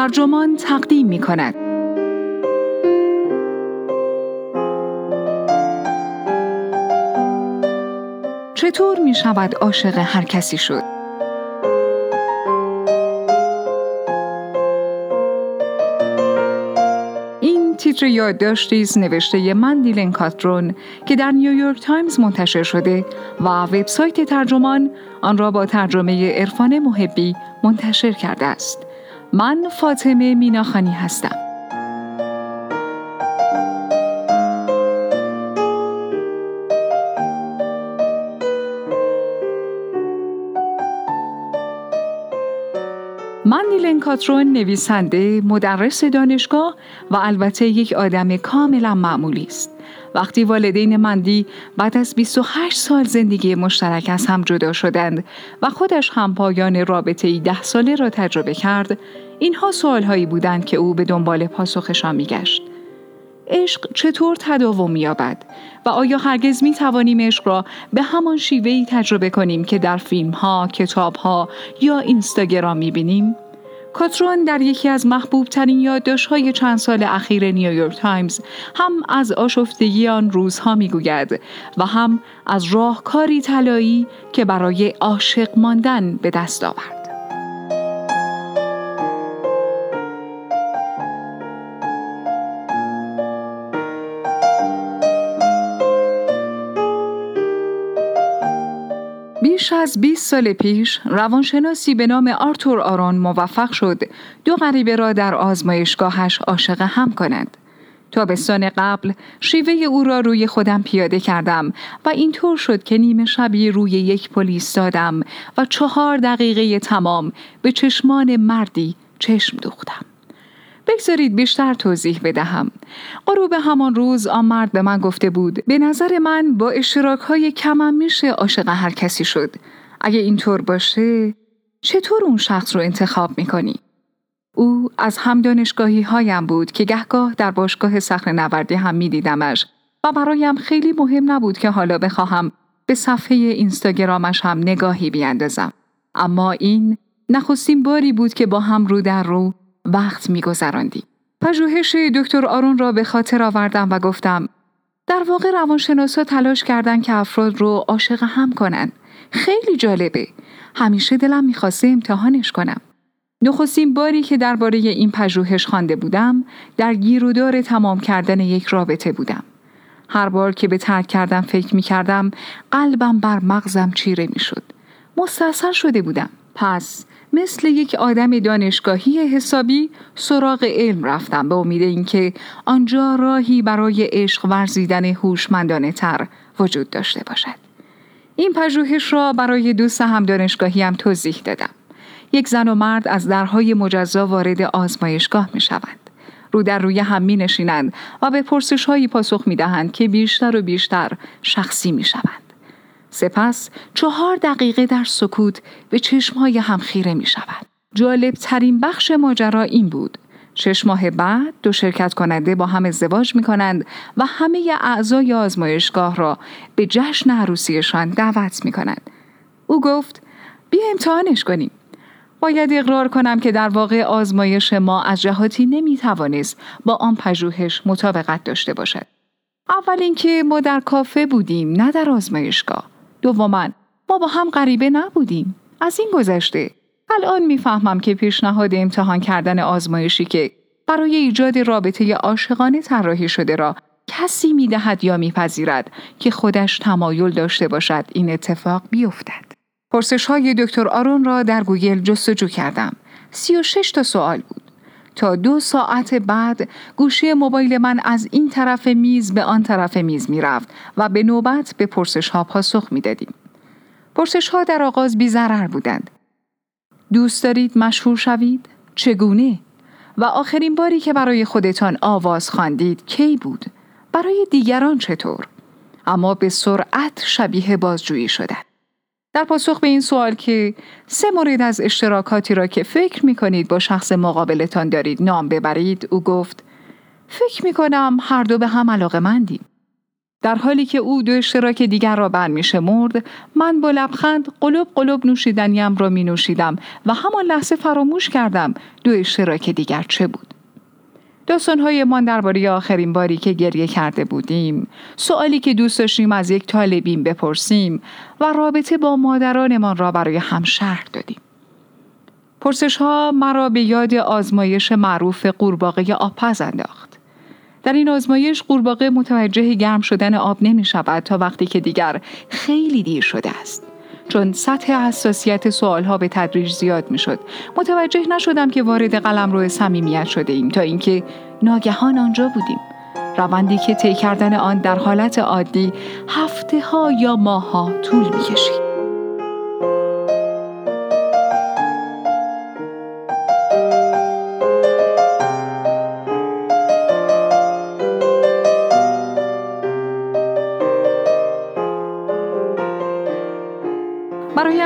ترجمان تقدیم می کند. چطور می شود عاشق هر کسی شد؟ این تیتر یادداشتی است نوشته مندیلن کاترون که در نیویورک تایمز منتشر شده و وبسایت ترجمان آن را با ترجمه عرفان محبی منتشر کرده است. من فاطمه میناخانی هستم. کاترون نویسنده، مدرس دانشگاه و البته یک آدم کاملا معمولی است. وقتی والدین مندی بعد از 28 سال زندگی مشترک از هم جدا شدند و خودش هم پایان رابطه ای ده ساله را تجربه کرد، اینها سوالهایی بودند که او به دنبال پاسخشان میگشت. عشق چطور تداوم مییابد و آیا هرگز می توانیم عشق را به همان شیوهی تجربه کنیم که در فیلم ها، کتاب ها یا اینستاگرام می بینیم؟ کاترون در یکی از محبوب ترین یادداشت‌های چند سال اخیر نیویورک تایمز هم از آشفتگی آن روزها می‌گوید و هم از راهکاری طلایی که برای عاشق ماندن به دست آورد. بیش از 20 سال پیش روانشناسی به نام آرتور آرون موفق شد دو غریبه را در آزمایشگاهش عاشق هم کند. تابستان قبل شیوه او را روی خودم پیاده کردم و اینطور شد که نیمه شبی روی یک پلیس دادم و چهار دقیقه تمام به چشمان مردی چشم دوختم. بگذارید بیشتر توضیح بدهم. غروب همان روز آن مرد به من گفته بود به نظر من با اشتراک های کمم میشه عاشق هر کسی شد. اگه اینطور باشه چطور اون شخص رو انتخاب می‌کنی؟ او از هم دانشگاهی هایم بود که گهگاه در باشگاه سخر نوردی هم میدیدمش و برایم خیلی مهم نبود که حالا بخواهم به صفحه اینستاگرامش هم نگاهی بیاندازم. اما این نخستین باری بود که با هم رو در رو وقت میگذراندیم. پژوهش دکتر آرون را به خاطر آوردم و گفتم در واقع روانشناسا تلاش کردند که افراد رو عاشق هم کنند. خیلی جالبه. همیشه دلم می‌خواسته امتحانش کنم. نخستین باری که درباره این پژوهش خوانده بودم در گیرودار تمام کردن یک رابطه بودم. هر بار که به ترک کردم فکر می کردم قلبم بر مغزم چیره می شد. شده بودم. پس مثل یک آدم دانشگاهی حسابی سراغ علم رفتم به امید اینکه آنجا راهی برای عشق ورزیدن هوشمندانه تر وجود داشته باشد. این پژوهش را برای دوست هم دانشگاهی هم توضیح دادم. یک زن و مرد از درهای مجزا وارد آزمایشگاه می شوند. رو در روی هم می نشینند و به پرسش هایی پاسخ می دهند که بیشتر و بیشتر شخصی می شوند. سپس چهار دقیقه در سکوت به چشمهای هم خیره می شود. جالب ترین بخش ماجرا این بود. شش ماه بعد دو شرکت کننده با هم ازدواج می کنند و همه اعضای آزمایشگاه را به جشن عروسیشان دعوت می کنند. او گفت بیا امتحانش کنیم. باید اقرار کنم که در واقع آزمایش ما از جهاتی نمی توانست با آن پژوهش مطابقت داشته باشد. اول اینکه ما در کافه بودیم نه در آزمایشگاه. دوما ما با هم غریبه نبودیم. از این گذشته. الان می‌فهمم که پیشنهاد امتحان کردن آزمایشی که برای ایجاد رابطه عاشقانه طراحی شده را کسی می‌دهد یا میپذیرد که خودش تمایل داشته باشد این اتفاق بیفتد. پرسش های دکتر آرون را در گوگل جستجو کردم. سی و شش تا سوال بود. تا دو ساعت بعد گوشی موبایل من از این طرف میز به آن طرف میز می رفت و به نوبت به پرسش ها پاسخ می دادیم. پرسش ها در آغاز بی ضرر بودند. دوست دارید مشهور شوید؟ چگونه؟ و آخرین باری که برای خودتان آواز خواندید کی بود؟ برای دیگران چطور؟ اما به سرعت شبیه بازجویی شدند. در پاسخ به این سوال که سه مورد از اشتراکاتی را که فکر می کنید با شخص مقابلتان دارید نام ببرید او گفت فکر می کنم هر دو به هم علاقه مندیم. در حالی که او دو اشتراک دیگر را برمیشمرد من با لبخند قلوب قلوب نوشیدنیم را می نوشیدم و همان لحظه فراموش کردم دو اشتراک دیگر چه بود من درباره آخرین باری که گریه کرده بودیم. سوالی که دوست داشتیم از یک طالبیم بپرسیم و رابطه با مادرانمان را برای هم شرح دادیم. پرسش ها مرا به یاد آزمایش معروف قورباغه آبپز انداخت. در این آزمایش قورباغه متوجه گرم شدن آب نمی شود تا وقتی که دیگر خیلی دیر شده است. چون سطح حساسیت سوالها به تدریج زیاد می شد. متوجه نشدم که وارد قلم روی صمیمیت شده ایم تا اینکه ناگهان آنجا بودیم. روندی که طی کردن آن در حالت عادی هفته ها یا ماه ها طول می کشید.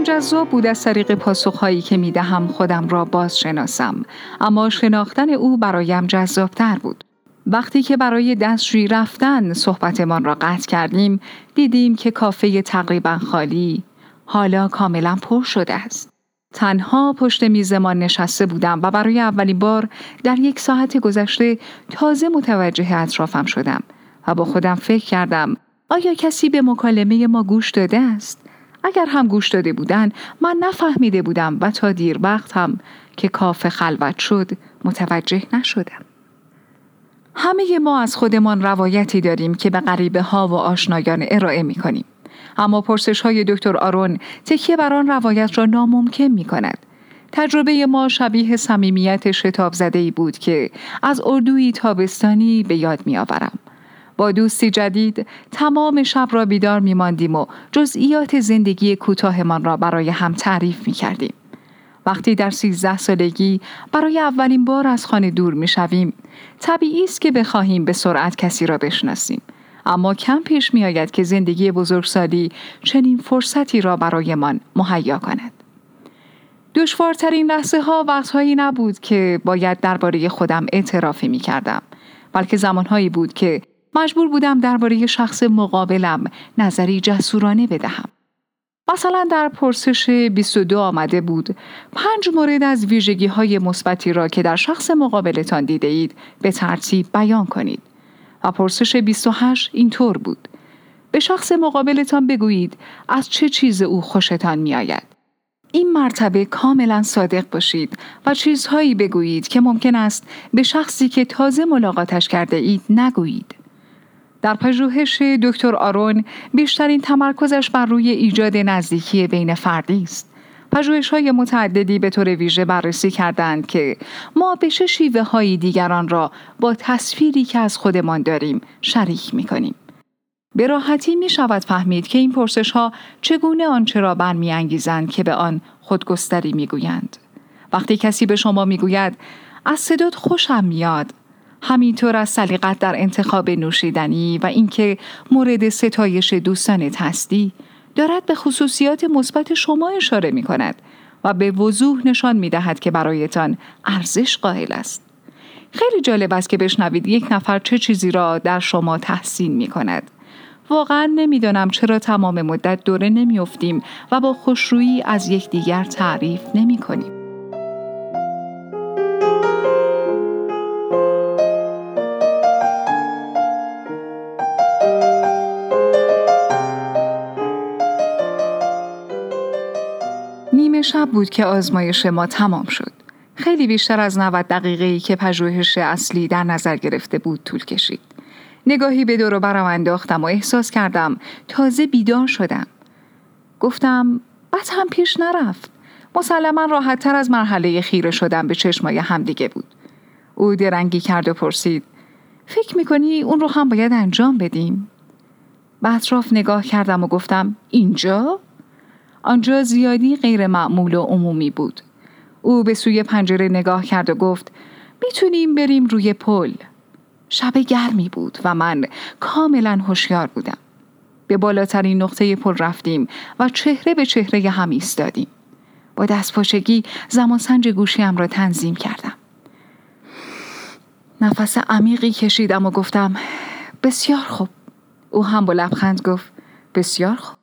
برایم جذاب بود از طریق پاسخهایی که می دهم خودم را باز شناسم اما شناختن او برایم جذابتر بود وقتی که برای دستشویی رفتن صحبتمان را قطع کردیم دیدیم که کافه تقریبا خالی حالا کاملا پر شده است تنها پشت میزمان نشسته بودم و برای اولین بار در یک ساعت گذشته تازه متوجه اطرافم شدم و با خودم فکر کردم آیا کسی به مکالمه ما گوش داده است؟ اگر هم گوش داده بودن من نفهمیده بودم و تا دیر وقت هم که کافه خلوت شد متوجه نشدم. همه ما از خودمان روایتی داریم که به غریبه ها و آشنایان ارائه می کنیم. اما پرسش های دکتر آرون تکیه بر آن روایت را ناممکن می کند. تجربه ما شبیه صمیمیت شتاب زده ای بود که از اردوی تابستانی به یاد می آورم. با دوستی جدید تمام شب را بیدار می ماندیم و جزئیات زندگی کوتاهمان را برای هم تعریف می کردیم. وقتی در سیزده سالگی برای اولین بار از خانه دور می شویم، طبیعی است که بخواهیم به سرعت کسی را بشناسیم. اما کم پیش می آید که زندگی بزرگسالی چنین فرصتی را برایمان مهیا کند. دشوارترین لحظه ها وقتهایی نبود که باید درباره خودم اعترافی می کردم. بلکه زمانهایی بود که مجبور بودم درباره شخص مقابلم نظری جسورانه بدهم. مثلا در پرسش 22 آمده بود پنج مورد از ویژگی های مثبتی را که در شخص مقابلتان دیده اید به ترتیب بیان کنید. و پرسش 28 اینطور بود. به شخص مقابلتان بگویید از چه چیز او خوشتان می آید. این مرتبه کاملا صادق باشید و چیزهایی بگویید که ممکن است به شخصی که تازه ملاقاتش کرده اید نگویید. در پژوهش دکتر آرون بیشترین تمرکزش بر روی ایجاد نزدیکی بین فردی است. پژوهش های متعددی به طور ویژه بررسی کردند که ما به چه شیوه های دیگران را با تصویری که از خودمان داریم شریک می کنیم. به راحتی می شود فهمید که این پرسش ها چگونه آنچه را برمیانگیزند که به آن خودگستری می گویند. وقتی کسی به شما می گوید از صدات خوشم میاد همینطور از سلیقت در انتخاب نوشیدنی و اینکه مورد ستایش دوستانت هستی دارد به خصوصیات مثبت شما اشاره می کند و به وضوح نشان می دهد که برایتان ارزش قائل است. خیلی جالب است که بشنوید یک نفر چه چیزی را در شما تحسین می کند. واقعا نمی‌دانم چرا تمام مدت دوره نمیافتیم و با خوشرویی از یکدیگر تعریف نمی کنیم. شب بود که آزمایش ما تمام شد. خیلی بیشتر از 90 دقیقه ای که پژوهش اصلی در نظر گرفته بود طول کشید. نگاهی به دور برم انداختم و احساس کردم تازه بیدار شدم. گفتم بد هم پیش نرفت. مسلما راحتتر از مرحله خیره شدم به چشمای همدیگه بود. او درنگی کرد و پرسید فکر می‌کنی اون رو هم باید انجام بدیم؟ به اطراف نگاه کردم و گفتم اینجا؟ آنجا زیادی غیر معمول و عمومی بود. او به سوی پنجره نگاه کرد و گفت می‌تونیم بریم روی پل. شب گرمی بود و من کاملا هوشیار بودم. به بالاترین نقطه پل رفتیم و چهره به چهره هم ایستادیم. با زمان سنج گوشیم را تنظیم کردم. نفس عمیقی کشیدم و گفتم بسیار خوب او هم با لبخند گفت بسیار خوب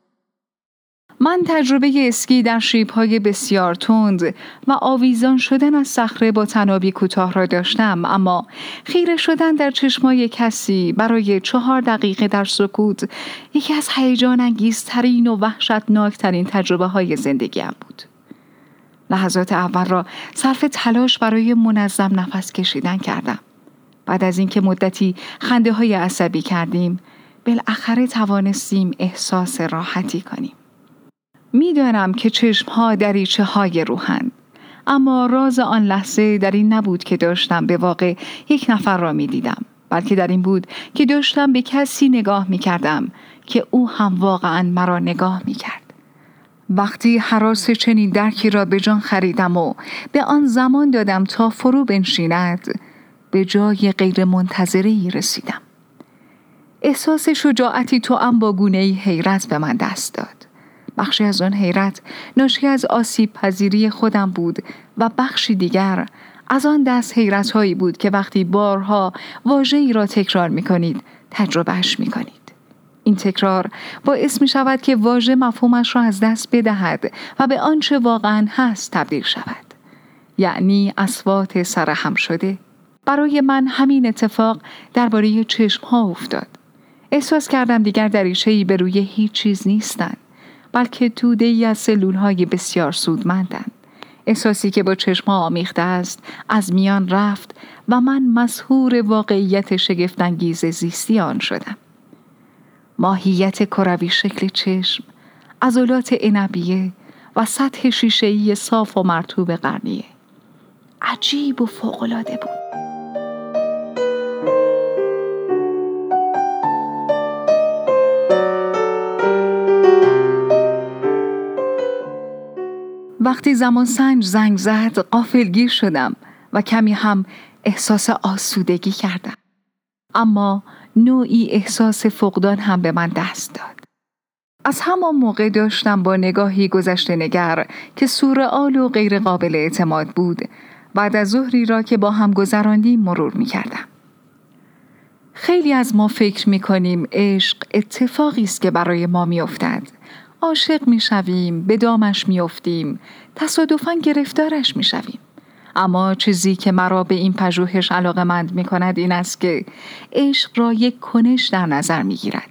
من تجربه اسکی در های بسیار تند و آویزان شدن از صخره با تنابی کوتاه را داشتم اما خیره شدن در چشمای کسی برای چهار دقیقه در سکوت یکی از هیجان انگیزترین و وحشتناکترین تجربه های زندگیم بود. لحظات اول را صرف تلاش برای منظم نفس کشیدن کردم. بعد از اینکه مدتی خنده های عصبی کردیم بالاخره توانستیم احساس راحتی کنیم. می‌دانم که چشمها دریچه های روحند. اما راز آن لحظه در این نبود که داشتم به واقع یک نفر را می دیدم. بلکه در این بود که داشتم به کسی نگاه می کردم که او هم واقعا مرا نگاه می کرد. وقتی حراس چنین درکی را به جان خریدم و به آن زمان دادم تا فرو بنشیند به جای غیر منتظری رسیدم. احساس شجاعتی تو هم با گونه حیرت به من دست داد. بخشی از آن حیرت ناشی از آسیب پذیری خودم بود و بخشی دیگر از آن دست حیرت هایی بود که وقتی بارها واژه ای را تکرار می کنید تجربهش می کنید. این تکرار باعث می شود که واژه مفهومش را از دست بدهد و به آنچه واقعا هست تبدیل شود. یعنی اسوات سرهم شده. برای من همین اتفاق درباره چشم ها افتاد. احساس کردم دیگر دریچه به روی هیچ چیز نیستند. بلکه توده ای از سلول های بسیار سودمندند. احساسی که با چشم آمیخته است از میان رفت و من مسهور واقعیت شگفتانگیز زیستی آن شدم. ماهیت کروی شکل چشم، عضلات عنبیه و سطح شیشه‌ای صاف و مرتوب قرنیه. عجیب و فوقالعاده بود. وقتی زمان سنج زنگ زد قافلگیر شدم و کمی هم احساس آسودگی کردم. اما نوعی احساس فقدان هم به من دست داد. از همان موقع داشتم با نگاهی گذشته نگر که سورئال و غیر قابل اعتماد بود بعد از ظهری را که با هم گذراندیم مرور می کردم. خیلی از ما فکر می کنیم عشق اتفاقی است که برای ما می افتد. عاشق می شویم، به دامش می افتیم، تصادفاً گرفتارش می شویم. اما چیزی که مرا به این پژوهش علاقه مند می کند این است که عشق را یک کنش در نظر می گیرد.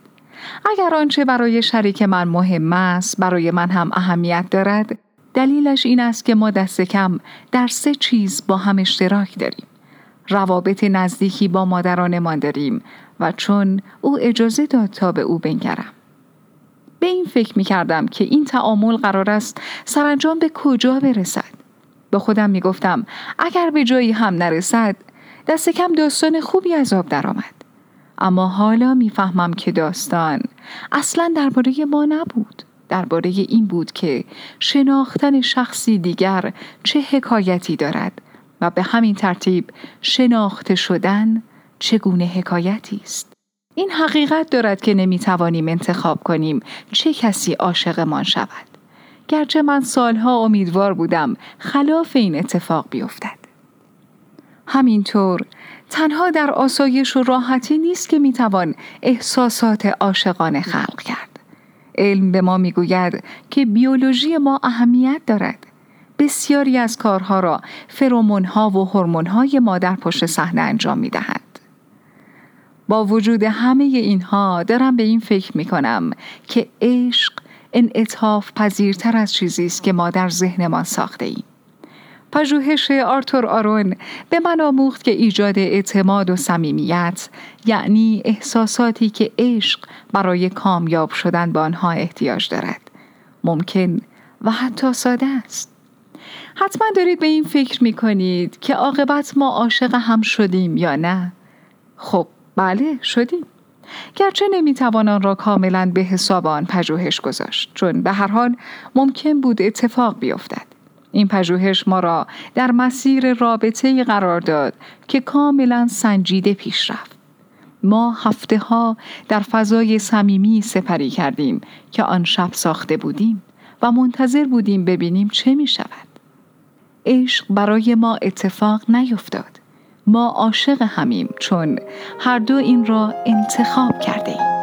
اگر آنچه برای شریک من مهم است برای من هم اهمیت دارد دلیلش این است که ما دست کم در سه چیز با هم اشتراک داریم. روابط نزدیکی با مادرانمان داریم و چون او اجازه داد تا به او بنگرم. این فکر می کردم که این تعامل قرار است سرانجام به کجا برسد. به خودم می گفتم اگر به جایی هم نرسد دست کم داستان خوبی از آب درآمد. اما حالا می‌فهمم که داستان اصلا درباره ما نبود. درباره این بود که شناختن شخصی دیگر چه حکایتی دارد و به همین ترتیب شناخته شدن چگونه حکایتی است. این حقیقت دارد که نمی‌توانیم انتخاب کنیم چه کسی عاشقمان شود. گرچه من سالها امیدوار بودم خلاف این اتفاق بیفتد. همینطور تنها در آسایش و راحتی نیست که می‌توان احساسات عاشقانه خلق کرد. علم به ما می‌گوید که بیولوژی ما اهمیت دارد. بسیاری از کارها را فرامونها و هورمون‌های ما در پشت صحنه انجام می‌دهند. با وجود همه اینها دارم به این فکر می کنم که عشق انعطاف پذیرتر از چیزی است که ما در ذهنمان ساخته ایم. پژوهش آرتور آرون به من آموخت که ایجاد اعتماد و صمیمیت یعنی احساساتی که عشق برای کامیاب شدن به آنها احتیاج دارد. ممکن و حتی ساده است. حتما دارید به این فکر می کنید که عاقبت ما عاشق هم شدیم یا نه. خب بله شدیم گرچه نمی‌توان آن را کاملا به حساب آن پژوهش گذاشت چون به هر حال ممکن بود اتفاق بیفتد این پژوهش ما را در مسیر رابطه قرار داد که کاملا سنجیده پیش رفت ما هفته ها در فضای صمیمی سپری کردیم که آن شب ساخته بودیم و منتظر بودیم ببینیم چه می شود. عشق برای ما اتفاق نیفتاد. ما عاشق همیم چون هر دو این را انتخاب کرده ایم.